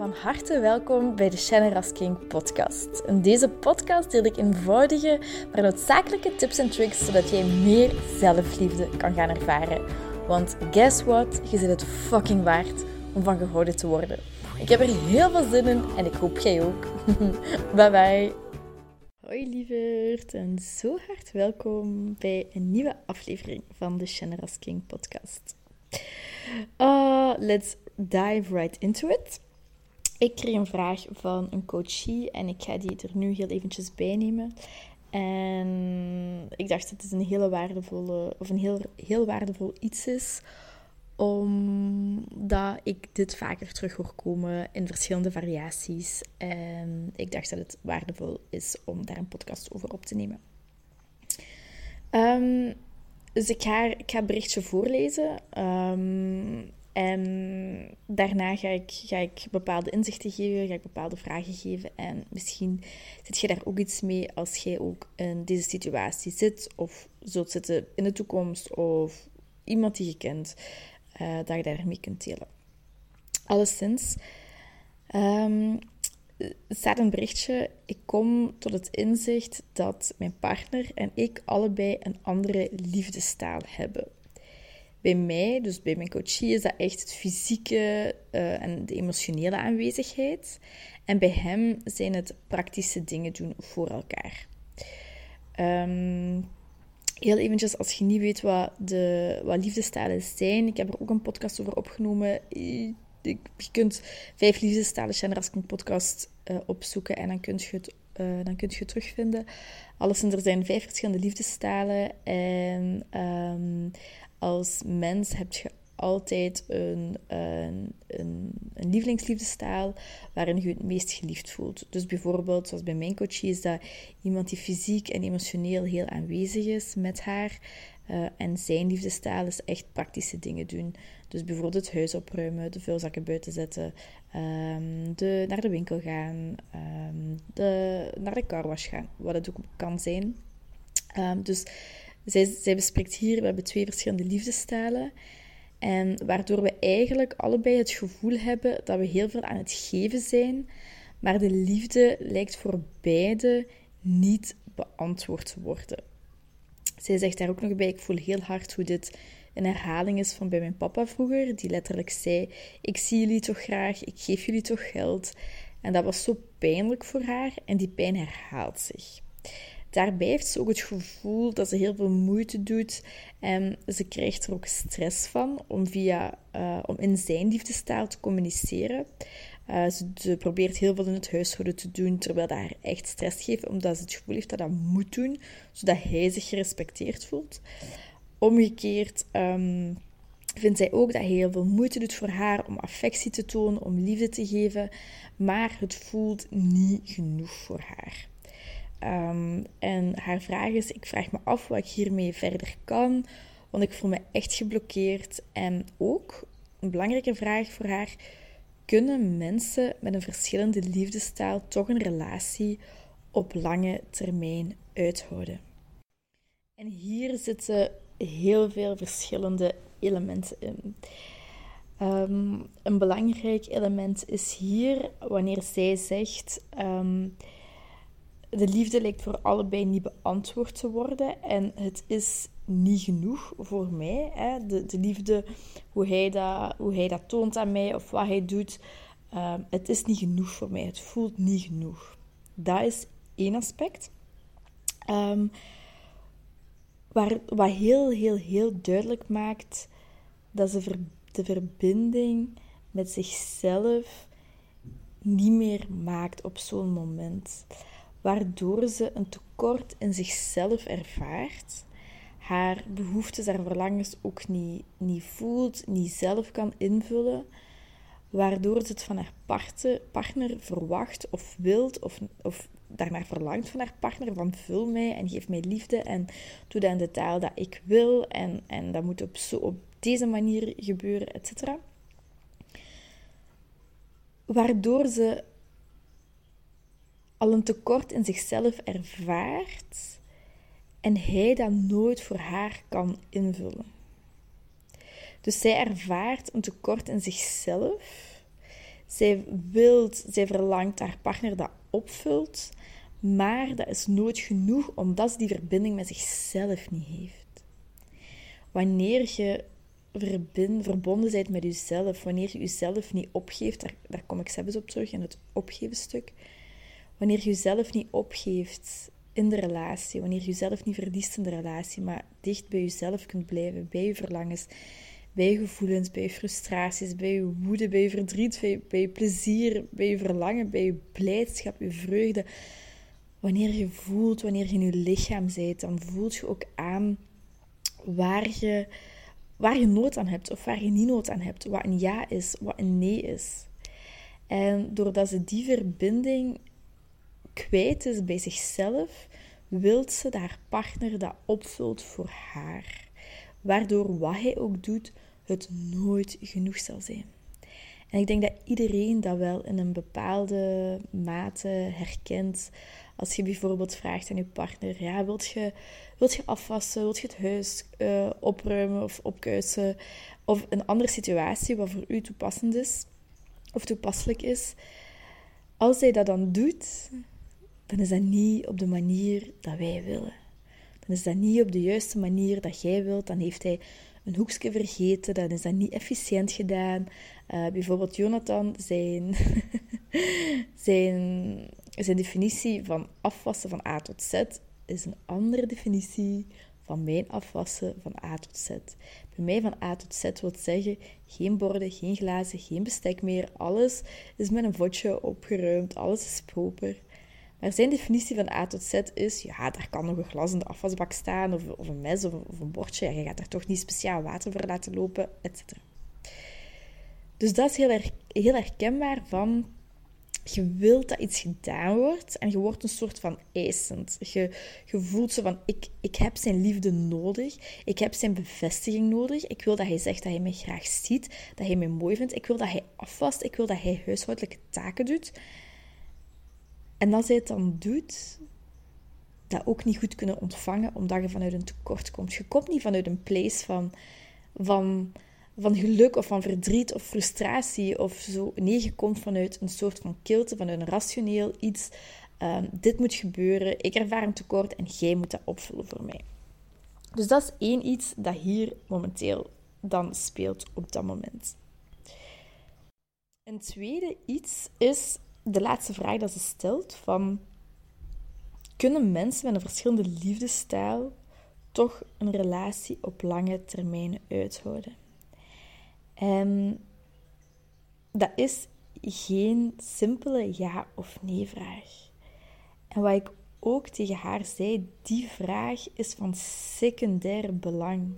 Van harte welkom bij de Shannon King podcast. In deze podcast deel ik eenvoudige, maar noodzakelijke tips en tricks zodat jij meer zelfliefde kan gaan ervaren. Want guess what? Je zit het fucking waard om van gehouden te worden. Ik heb er heel veel zin in en ik hoop jij ook. bye bye. Hoi lieverd en zo hard welkom bij een nieuwe aflevering van de Shannon King podcast. Uh, let's dive right into it. Ik kreeg een vraag van een coachie en ik ga die er nu heel eventjes bij nemen. En ik dacht dat het een hele waardevolle, of een heel, heel waardevol iets is, omdat ik dit vaker terug hoor komen in verschillende variaties. En ik dacht dat het waardevol is om daar een podcast over op te nemen. Um, dus ik ga, ik ga een berichtje voorlezen. Um, en daarna ga ik, ga ik bepaalde inzichten geven, ga ik bepaalde vragen geven. En misschien zit je daar ook iets mee als jij ook in deze situatie zit of zult zitten in de toekomst of iemand die je kent, uh, dat je daarmee kunt delen. Alleszins, um, staat een berichtje. Ik kom tot het inzicht dat mijn partner en ik allebei een andere liefdestaal hebben. Bij mij, dus bij mijn coachie, is dat echt het fysieke uh, en de emotionele aanwezigheid. En bij hem zijn het praktische dingen doen voor elkaar. Um, heel eventjes, als je niet weet wat, de, wat liefdestalen zijn, ik heb er ook een podcast over opgenomen. Je kunt vijf liefdestalen Generasking podcast uh, opzoeken en dan kun je het uh, dan kun je het terugvinden. Alleszins, er zijn vijf verschillende liefdestalen. En um, als mens heb je altijd een, een, een, een lievelingsliefdestaal waarin je het meest geliefd voelt. Dus bijvoorbeeld, zoals bij mijn coachie, is dat iemand die fysiek en emotioneel heel aanwezig is met haar. Uh, en zijn liefdestaal is echt praktische dingen doen. Dus bijvoorbeeld het huis opruimen, de vuilzakken buiten zetten, um, de, naar de winkel gaan, um, de, naar de carwash gaan, wat het ook kan zijn. Um, dus zij, bespreekt hier, we hebben twee verschillende liefdestalen. En waardoor we eigenlijk allebei het gevoel hebben dat we heel veel aan het geven zijn, maar de liefde lijkt voor beide niet beantwoord te worden. Zij zegt daar ook nog bij: Ik voel heel hard hoe dit een herhaling is van bij mijn papa vroeger, die letterlijk zei: Ik zie jullie toch graag, ik geef jullie toch geld. En dat was zo pijnlijk voor haar en die pijn herhaalt zich. Daarbij heeft ze ook het gevoel dat ze heel veel moeite doet en ze krijgt er ook stress van om, via, uh, om in zijn liefdestaal te communiceren. Uh, ze, probeert heel veel in het huishouden te doen, terwijl dat haar echt stress geeft, omdat ze het gevoel heeft dat dat moet doen, zodat hij zich gerespecteerd voelt. Omgekeerd um, vindt zij ook dat hij heel veel moeite doet voor haar om affectie te tonen, om liefde te geven, maar het voelt niet genoeg voor haar. Um, en haar vraag is: ik vraag me af wat ik hiermee verder kan, want ik voel me echt geblokkeerd. En ook een belangrijke vraag voor haar: kunnen mensen met een verschillende liefdestaal toch een relatie op lange termijn uithouden? En hier zitten heel veel verschillende elementen in. Um, een belangrijk element is hier wanneer zij zegt. Um, de liefde lijkt voor allebei niet beantwoord te worden. En het is niet genoeg voor mij. Hè? De, de liefde, hoe hij, dat, hoe hij dat toont aan mij of wat hij doet. Uh, het is niet genoeg voor mij. Het voelt niet genoeg. Dat is één aspect. Um, waar, wat heel, heel, heel duidelijk maakt dat ze de verbinding met zichzelf niet meer maakt op zo'n moment waardoor ze een tekort in zichzelf ervaart, haar behoeftes, haar verlangens ook niet, niet voelt, niet zelf kan invullen, waardoor ze het van haar partner verwacht of wilt of, of daarnaar verlangt van haar partner, van vul mij en geef mij liefde en doe dat in de taal dat ik wil en, en dat moet op, zo, op deze manier gebeuren, etc. Waardoor ze al een tekort in zichzelf ervaart en hij dat nooit voor haar kan invullen. Dus zij ervaart een tekort in zichzelf. Zij wilt, zij verlangt haar partner dat opvult, maar dat is nooit genoeg omdat ze die verbinding met zichzelf niet heeft. Wanneer je verbonden bent met jezelf, wanneer je jezelf niet opgeeft, daar, daar kom ik zelfs op terug in het opgeven stuk. Wanneer je jezelf niet opgeeft in de relatie, wanneer je jezelf niet verliest in de relatie, maar dicht bij jezelf kunt blijven, bij je verlangens, bij je gevoelens, bij je frustraties, bij je woede, bij je verdriet, bij, je plezier, bij je verlangen, bij je blijdschap, je vreugde. Wanneer je voelt, wanneer je in je lichaam bent, dan voelt je ook aan waar je, waar je nood aan hebt of waar je niet nood aan hebt. Wat een ja is, wat een nee is. En doordat ze die verbinding kwijt is bij zichzelf, wil ze haar partner dat opvult voor haar. Waardoor wat hij ook doet, het nooit genoeg zal zijn. En ik denk dat iedereen dat wel in een bepaalde mate herkent. Als je bijvoorbeeld vraagt aan je partner: ja, wilt je, wilt je afwassen? Wilt je het huis uh, opruimen of opkuisen? Of een andere situatie wat voor u toepassend is of toepasselijk is. Als hij dat dan doet, dan is dat niet op de manier dat wij willen. Dan is dat niet op de juiste manier dat jij wilt. Dan heeft hij een hoekje vergeten, dan is dat niet efficiënt gedaan. Uh, bijvoorbeeld Jonathan, zijn, zijn, zijn definitie van afwassen van A tot Z is een andere definitie van mijn afwassen van A tot Z. Bij mij van A tot Z wil zeggen geen borden, geen glazen, geen bestek meer. Alles is met een vodje opgeruimd, alles is proper. Maar zijn definitie van A tot Z is, ja, daar kan nog een glas in de afwasbak staan, of, of een mes of, een bordje. Ja, je gaat daar toch niet speciaal water voor laten lopen, etc. Dus dat is heel, erg, heel herkenbaar van, je wilt dat iets gedaan wordt en je wordt een soort van eisend. Je, je voelt zo van, ik, ik heb zijn liefde nodig, ik heb zijn bevestiging nodig, ik wil dat hij zegt dat hij mij graag ziet, dat hij mij mooi vindt, ik wil dat hij afwast, ik wil dat hij huishoudelijke taken doet. En als hij het dan doet, dat ook niet goed kunnen ontvangen, omdat je vanuit een tekort komt. Je komt niet vanuit een place van, van, van geluk of van verdriet of frustratie of zo. Nee, je komt vanuit een soort van kilte, vanuit een rationeel iets. Um, dit moet gebeuren, ik ervaar een tekort en jij moet dat opvullen voor mij. Dus dat is één iets dat hier momenteel dan speelt op dat moment. Een tweede iets is de laatste vraag dat ze stelt van... Kunnen mensen met een verschillende liefdesstijl toch een relatie op lange termijn uithouden? En dat is geen simpele ja of nee vraag. En wat ik ook tegen haar zei, die vraag is van secundair belang.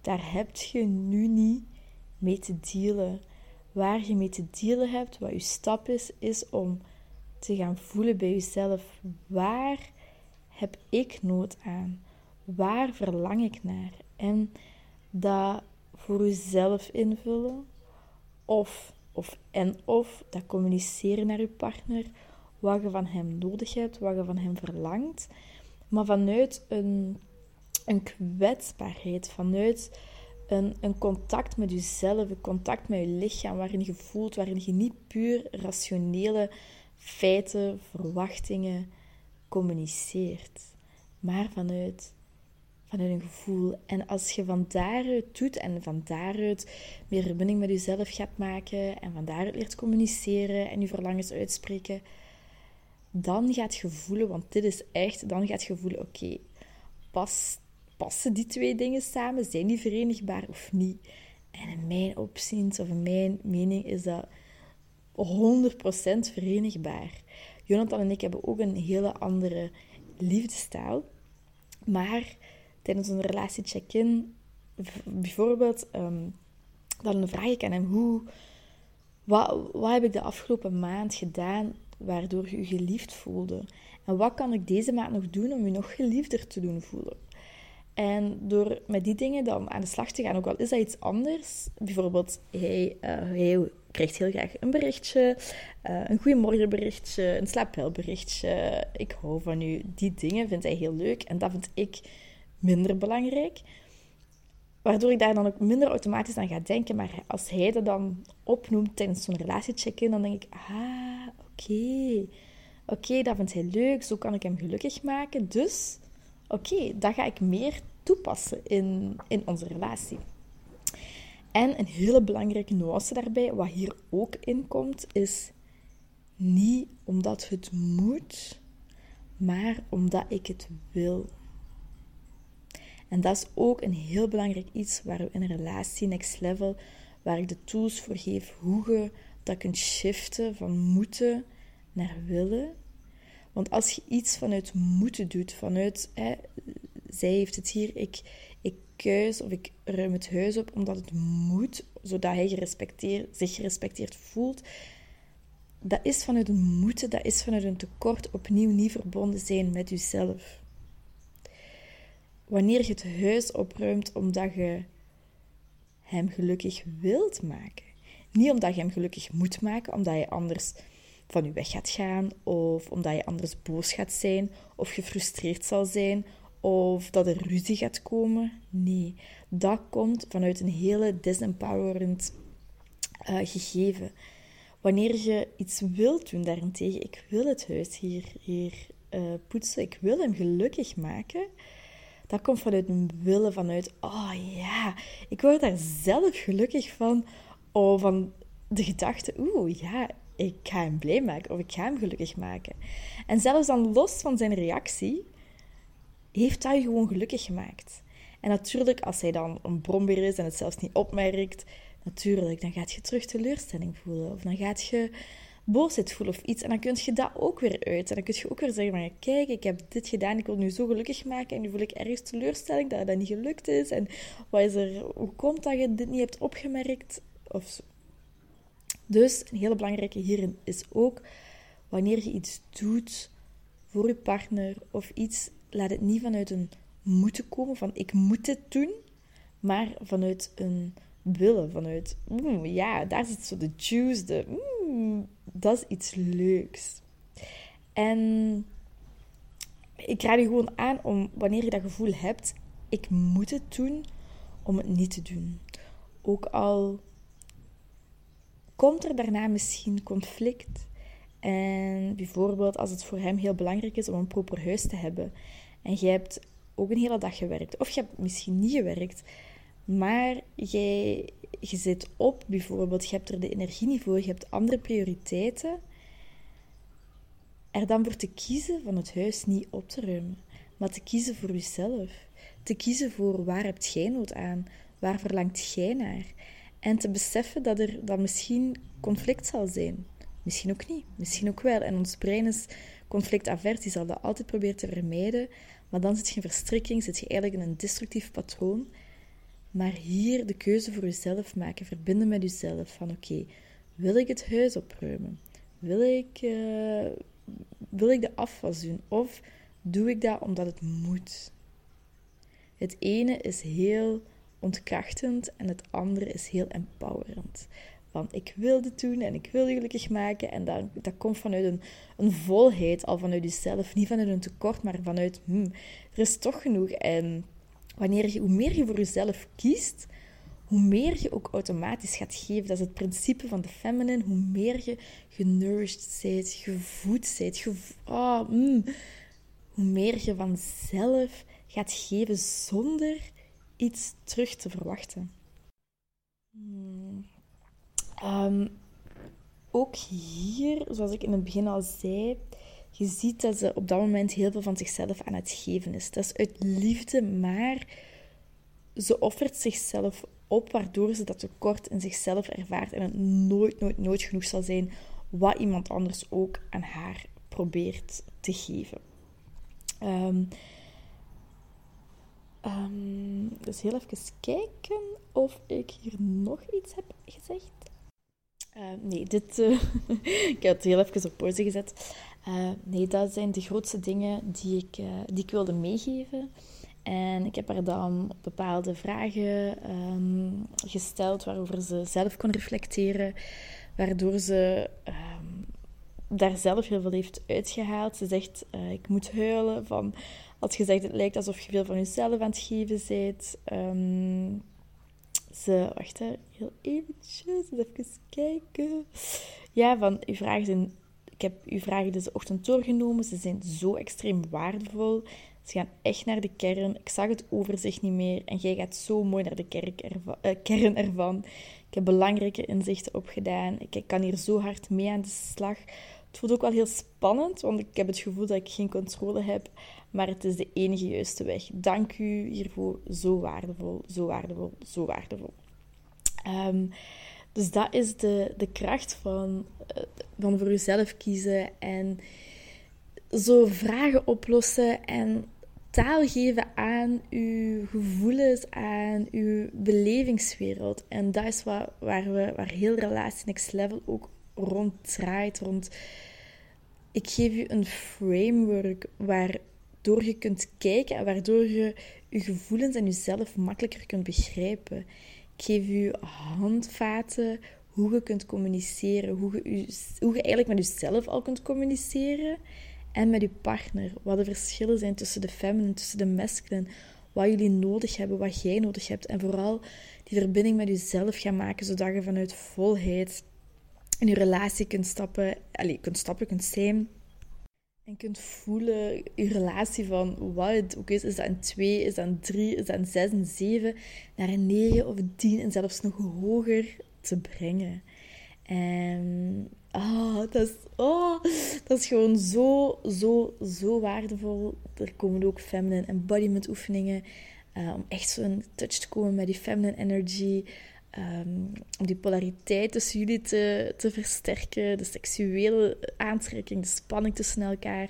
Daar heb je nu niet mee te dealen waar je mee te dealen hebt, wat je stap is, is om te gaan voelen bij jezelf. Waar heb ik nood aan? Waar verlang ik naar? En dat voor jezelf invullen. Of, of en of, dat communiceren naar je partner. Wat je van hem nodig hebt, wat je van hem verlangt. Maar vanuit een, een kwetsbaarheid, vanuit een, een contact met jezelf, een contact met je lichaam, waarin je voelt, waarin je niet puur rationele feiten, verwachtingen communiceert, maar vanuit, vanuit een gevoel. En als je van daaruit doet en van daaruit meer verbinding met jezelf gaat maken en van daaruit leert communiceren en je verlangens uitspreken, dan gaat je voelen, want dit is echt, dan gaat je voelen, oké, past passen die twee dingen samen? Zijn die verenigbaar of niet? En in mijn opziens of in mijn mening is dat 100% verenigbaar. Jonathan en ik hebben ook een hele andere liefdestijl. Maar tijdens een relatie check-in, bijvoorbeeld, um, dan vraag ik aan hem hoe, wat, wat heb ik de afgelopen maand gedaan waardoor je je geliefd voelde? En wat kan ik deze maand nog doen om je nog geliefder te doen voelen? En door met die dingen dan aan de slag te gaan, ook al is dat iets anders. Bijvoorbeeld, hij, hij krijgt heel graag een berichtje, uh, een goeiemorgenberichtje, een slaapwelberichtje. Ik hou van u. Die dingen vindt hij heel leuk en dat vind ik minder belangrijk. Waardoor ik daar dan ook minder automatisch aan ga denken. Maar als hij dat dan opnoemt tijdens zo'n relatiecheck-in, dan denk ik, ah, oké. Oké, dat vindt hij leuk, zo kan ik hem gelukkig maken. Dus, oké, dat ga ik meer toepassen in, in onze relatie. En een hele belangrijke nuance daarbij, wat hier ook in komt, is niet omdat het moet, maar omdat ik het wil. En dat is ook een heel belangrijk iets waar we in een relatie, next level, waar ik de tools voor geef, hoe je dat kunt shiften van moeten naar willen. Want als je iets vanuit moeten doet, vanuit, hè, zij heeft het hier, ik, ik kuis of ik ruim het huis op omdat het moet, zodat hij gerespecteerd, zich gerespecteerd voelt. Dat is vanuit een moeten, dat is vanuit een tekort opnieuw niet verbonden zijn met jezelf. Wanneer je het huis opruimt omdat je hem gelukkig wilt maken. Niet omdat je hem gelukkig moet maken, omdat je anders van je weg gaat gaan, of omdat je anders boos gaat zijn, of gefrustreerd zal zijn, of dat er ruzie gaat komen. Nee, dat komt vanuit een hele disempowerend uh, gegeven. Wanneer je iets wilt doen daarentegen, ik wil het huis hier, hier uh, poetsen, ik wil hem gelukkig maken, dat komt vanuit een willen, vanuit, oh ja, ik word daar zelf gelukkig van. Oh, van de gedachte, oeh, ja, ik ga hem blij maken of ik ga hem gelukkig maken. En zelfs dan los van zijn reactie, heeft dat je gewoon gelukkig gemaakt. En natuurlijk, als hij dan een brombeer is en het zelfs niet opmerkt, natuurlijk, dan gaat je terug teleurstelling voelen. Of dan gaat je boosheid voelen of iets. En dan kun je dat ook weer uit. En dan kun je ook weer zeggen, kijk, ik heb dit gedaan, ik wil nu zo gelukkig maken. En nu voel ik ergens teleurstelling dat dat niet gelukt is. En wat is er, hoe komt dat je dit niet hebt opgemerkt? Of zo. Dus een hele belangrijke hierin is ook, wanneer je iets doet voor je partner of iets, laat het niet vanuit een moeten komen, van ik moet dit doen, maar vanuit een willen, vanuit, mm, ja, daar zit zo de juice, de, mm, dat is iets leuks. En ik raad je gewoon aan om, wanneer je dat gevoel hebt, ik moet het doen, om het niet te doen. Ook al komt er daarna misschien conflict. En bijvoorbeeld als het voor hem heel belangrijk is om een proper huis te hebben. En jij hebt ook een hele dag gewerkt. Of je hebt misschien niet gewerkt. Maar jij, je zit op bijvoorbeeld. Je hebt er de energie niet voor. Je hebt andere prioriteiten. Er dan voor te kiezen van het huis niet op te ruimen. Maar te kiezen voor jezelf. Te kiezen voor waar hebt jij nood aan? Waar verlangt jij naar? En te beseffen dat er dan misschien conflict zal zijn. Misschien ook niet, misschien ook wel. En ons brein is conflictavert, die zal dat altijd proberen te vermijden. Maar dan zit je in verstrikking, zit je eigenlijk in een destructief patroon. Maar hier de keuze voor jezelf maken, verbinden met jezelf. Van oké, wil ik het huis opruimen? Wil ik, uh, wil ik de afwas doen? Of doe ik dat omdat het moet? Het ene is heel ontkrachtend en het andere is heel empowerend. Van ik wil dit doen en ik wil je gelukkig maken. En dat, dat komt vanuit een, een volheid, al vanuit jezelf. Niet vanuit een tekort, maar vanuit hmm, er is toch genoeg. En wanneer je, hoe meer je voor jezelf kiest, hoe meer je ook automatisch gaat geven. Dat is het principe van de feminine. Hoe meer je genourished bent, gevoed bent, oh, mm, hoe meer je vanzelf gaat geven zonder iets terug te verwachten. Ehm, ook hier, zoals ik in het begin al zei, je ziet dat ze op dat moment heel veel van zichzelf aan het geven is. Dat is uit liefde, maar ze offert zichzelf op, waardoor ze dat tekort in zichzelf ervaart en het nooit, nooit, nooit genoeg zal zijn wat iemand anders ook aan haar probeert te geven. Um, Um, dus heel even kijken of ik hier nog iets heb gezegd. Uh, nee, dit, uh, ik heb het heel even op pauze gezet. Uh, nee, dat zijn de grootste dingen die ik, die ik wilde meegeven. En ik heb haar dan bepaalde vragen um, gesteld waarover ze zelf kon reflecteren, waardoor ze um, daar zelf heel veel heeft uitgehaald. Ze zegt, ik moet huilen van als je zegt, het lijkt alsof je veel van jezelf aan het geven bent. Um, ze, wacht heel eventjes, even kijken. Ja, van uw vragen zijn, ik heb uw vragen deze ochtend doorgenomen. Ze zijn zo extreem waardevol. Ze gaan echt naar de kern. Ik zag het overzicht niet meer. En jij gaat zo mooi naar de kerk uh, kern ervan. Ik heb belangrijke inzichten opgedaan. Ik kan hier zo hard mee aan de slag. Het voelt ook wel heel spannend, want ik heb het gevoel dat ik geen controle heb. Maar het is de enige juiste weg. Dank u hiervoor. Zo waardevol, zo waardevol, zo waardevol. Ehm, dus dat is de, de kracht van, uh, van voor uzelf kiezen en zo vragen oplossen en taal geven aan uw gevoelens, aan uw belevingswereld. En dat is wat, waar, we, waar heel Relatie Next Level ook rond draait. Rond, ik geef u een framework waardoor je kunt kijken en waardoor je je gevoelens en jezelf makkelijker kunt begrijpen. Ik geef u handvaten hoe je kunt communiceren, hoe je, hoe je eigenlijk met jezelf al kunt communiceren en met je partner. Wat de verschillen zijn tussen de feminine, tussen de masculine. Wat jullie nodig hebben, wat jij nodig hebt. En vooral die verbinding met jezelf gaan maken, zodat je vanuit volheid in je relatie kunt stappen. Allez, kunt stappen, kunt zijn. En kunt voelen, je relatie van wat ook is. Is dat een 2, is dat een 3, is dat een 6, een 7, naar een 9 of een 10 en zelfs nog hoger te brengen. En oh, dat, is, oh, dat is gewoon zo, zo, zo waardevol. Er komen ook feminine embodiment oefeningen. Uh, om echt zo'n touch te komen met die feminine energy. Um, om die polariteit tussen jullie te, te versterken. De seksuele aantrekking, de spanning tussen elkaar.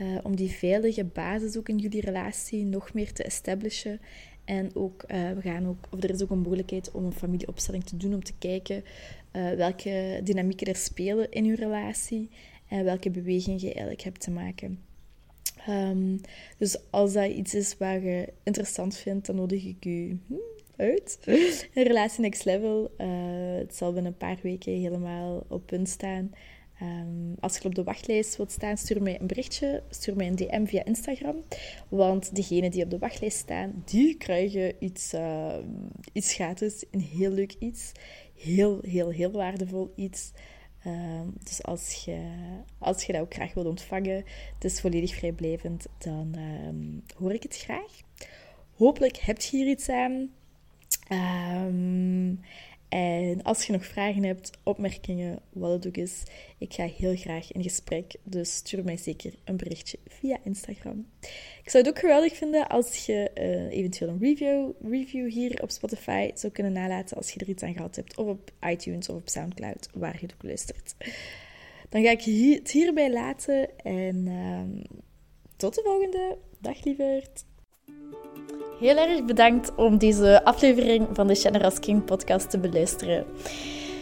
Uh, om die veilige basis ook in jullie relatie nog meer te establishen. En ook, uh, we gaan ook, of er is ook een mogelijkheid om een familieopstelling te doen om te kijken uh, welke dynamieken er spelen in je relatie en welke bewegingen je eigenlijk hebt te maken. Um, dus als dat iets is waar je interessant vindt, dan nodig ik u hm, uit. Een relatie next level. Uh, het zal binnen een paar weken helemaal op punt staan. Um, als je op de wachtlijst wilt staan, stuur mij een berichtje. Stuur mij een DM via Instagram. Want degenen die op de wachtlijst staan, die krijgen iets, uh, iets gratis. Een heel leuk iets. Heel, heel, heel waardevol iets. Um, dus als je, als je dat ook graag wilt ontvangen, het is volledig vrijblijvend, dan um, hoor ik het graag. Hopelijk heb je hier iets aan. Um, en als je nog vragen hebt, opmerkingen, wat het ook is, ik ga heel graag in gesprek. Dus stuur mij zeker een berichtje via Instagram. Ik zou het ook geweldig vinden als je uh, eventueel een review, review hier op Spotify zou kunnen nalaten als je er iets aan gehad hebt. Of op iTunes of op Soundcloud, waar je het ook luistert. Dan ga ik het hierbij laten en uh, tot de volgende. Dag lieverd. Heel erg bedankt om deze aflevering van de Generous King podcast te beluisteren.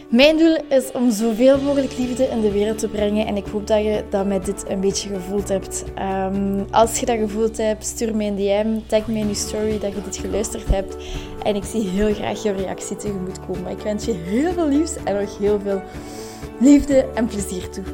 Mijn doel is om zoveel mogelijk liefde in de wereld te brengen en ik hoop dat je dat met dit een beetje gevoeld hebt. Um, als je dat gevoeld hebt, stuur mij een DM, tag me in je story dat je dit geluisterd hebt en ik zie heel graag jouw reactie tegemoet komen. Ik wens je heel veel liefs en nog heel veel liefde en plezier toe.